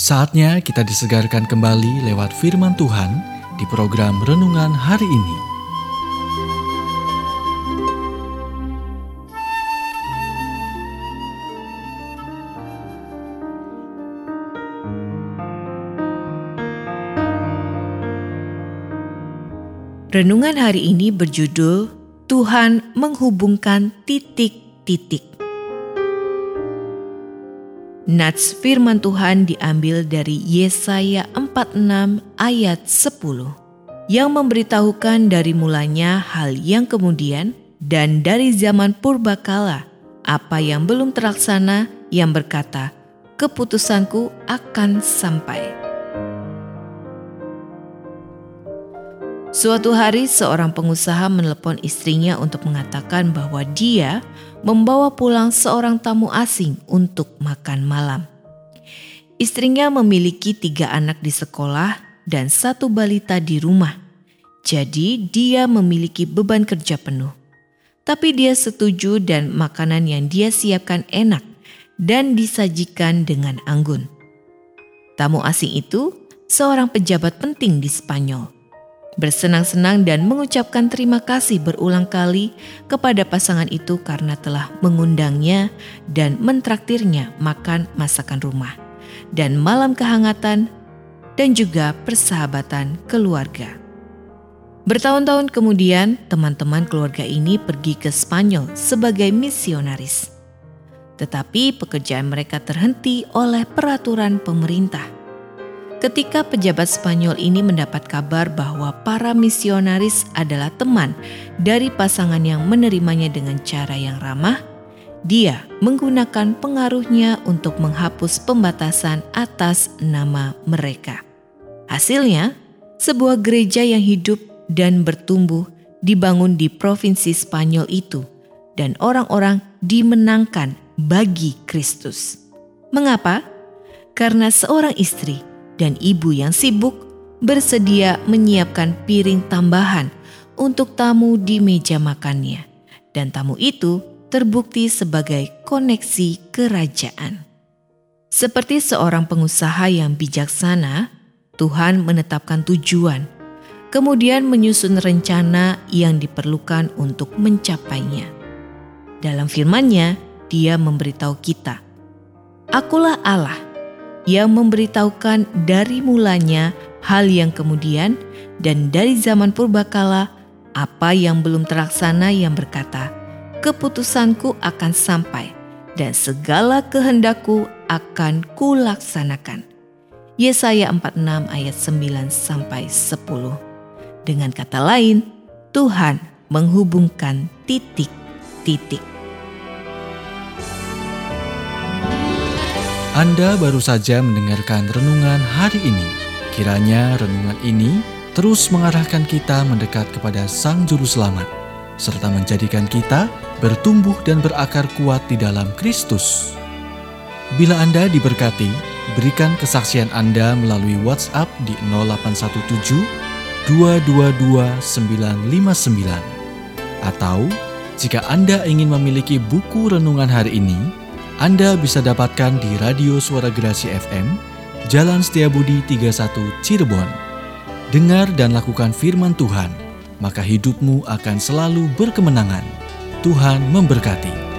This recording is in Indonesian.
Saatnya kita disegarkan kembali lewat firman Tuhan di program renungan hari ini. Renungan hari ini berjudul Tuhan menghubungkan titik-titik. Nats firman Tuhan diambil dari Yesaya 46 ayat 10 yang memberitahukan dari mulanya hal yang kemudian dan dari zaman purbakala apa yang belum terlaksana yang berkata keputusanku akan sampai. Suatu hari seorang pengusaha menelepon istrinya untuk mengatakan bahwa dia membawa pulang seorang tamu asing untuk makan malam. Istrinya memiliki tiga anak di sekolah dan satu balita di rumah, jadi dia memiliki beban kerja penuh. Tapi dia setuju dan makanan yang dia siapkan enak dan disajikan dengan anggun. Tamu asing itu seorang pejabat penting di Spanyol bersenang-senang dan mengucapkan terima kasih berulang kali kepada pasangan itu karena telah mengundangnya dan mentraktirnya makan masakan rumah dan malam kehangatan dan juga persahabatan keluarga. Bertahun-tahun kemudian, teman-teman keluarga ini pergi ke Spanyol sebagai misionaris. Tetapi pekerjaan mereka terhenti oleh peraturan pemerintah Ketika pejabat Spanyol ini mendapat kabar bahwa para misionaris adalah teman dari pasangan yang menerimanya dengan cara yang ramah, dia menggunakan pengaruhnya untuk menghapus pembatasan atas nama mereka. Hasilnya, sebuah gereja yang hidup dan bertumbuh dibangun di provinsi Spanyol itu, dan orang-orang dimenangkan bagi Kristus. Mengapa? Karena seorang istri dan ibu yang sibuk bersedia menyiapkan piring tambahan untuk tamu di meja makannya. Dan tamu itu terbukti sebagai koneksi kerajaan. Seperti seorang pengusaha yang bijaksana, Tuhan menetapkan tujuan, kemudian menyusun rencana yang diperlukan untuk mencapainya. Dalam firman-Nya, Dia memberitahu kita, "Akulah Allah yang memberitahukan dari mulanya hal yang kemudian dan dari zaman purbakala apa yang belum terlaksana yang berkata, keputusanku akan sampai dan segala kehendakku akan kulaksanakan. Yesaya 46 ayat 9 sampai 10. Dengan kata lain, Tuhan menghubungkan titik-titik. Anda baru saja mendengarkan renungan hari ini. Kiranya renungan ini terus mengarahkan kita mendekat kepada Sang Juru Selamat, serta menjadikan kita bertumbuh dan berakar kuat di dalam Kristus. Bila Anda diberkati, berikan kesaksian Anda melalui WhatsApp di 0817 222 959. Atau, jika Anda ingin memiliki buku renungan hari ini, anda bisa dapatkan di Radio Suara Gerasi FM, Jalan Setiabudi 31 Cirebon. Dengar dan lakukan firman Tuhan, maka hidupmu akan selalu berkemenangan. Tuhan memberkati.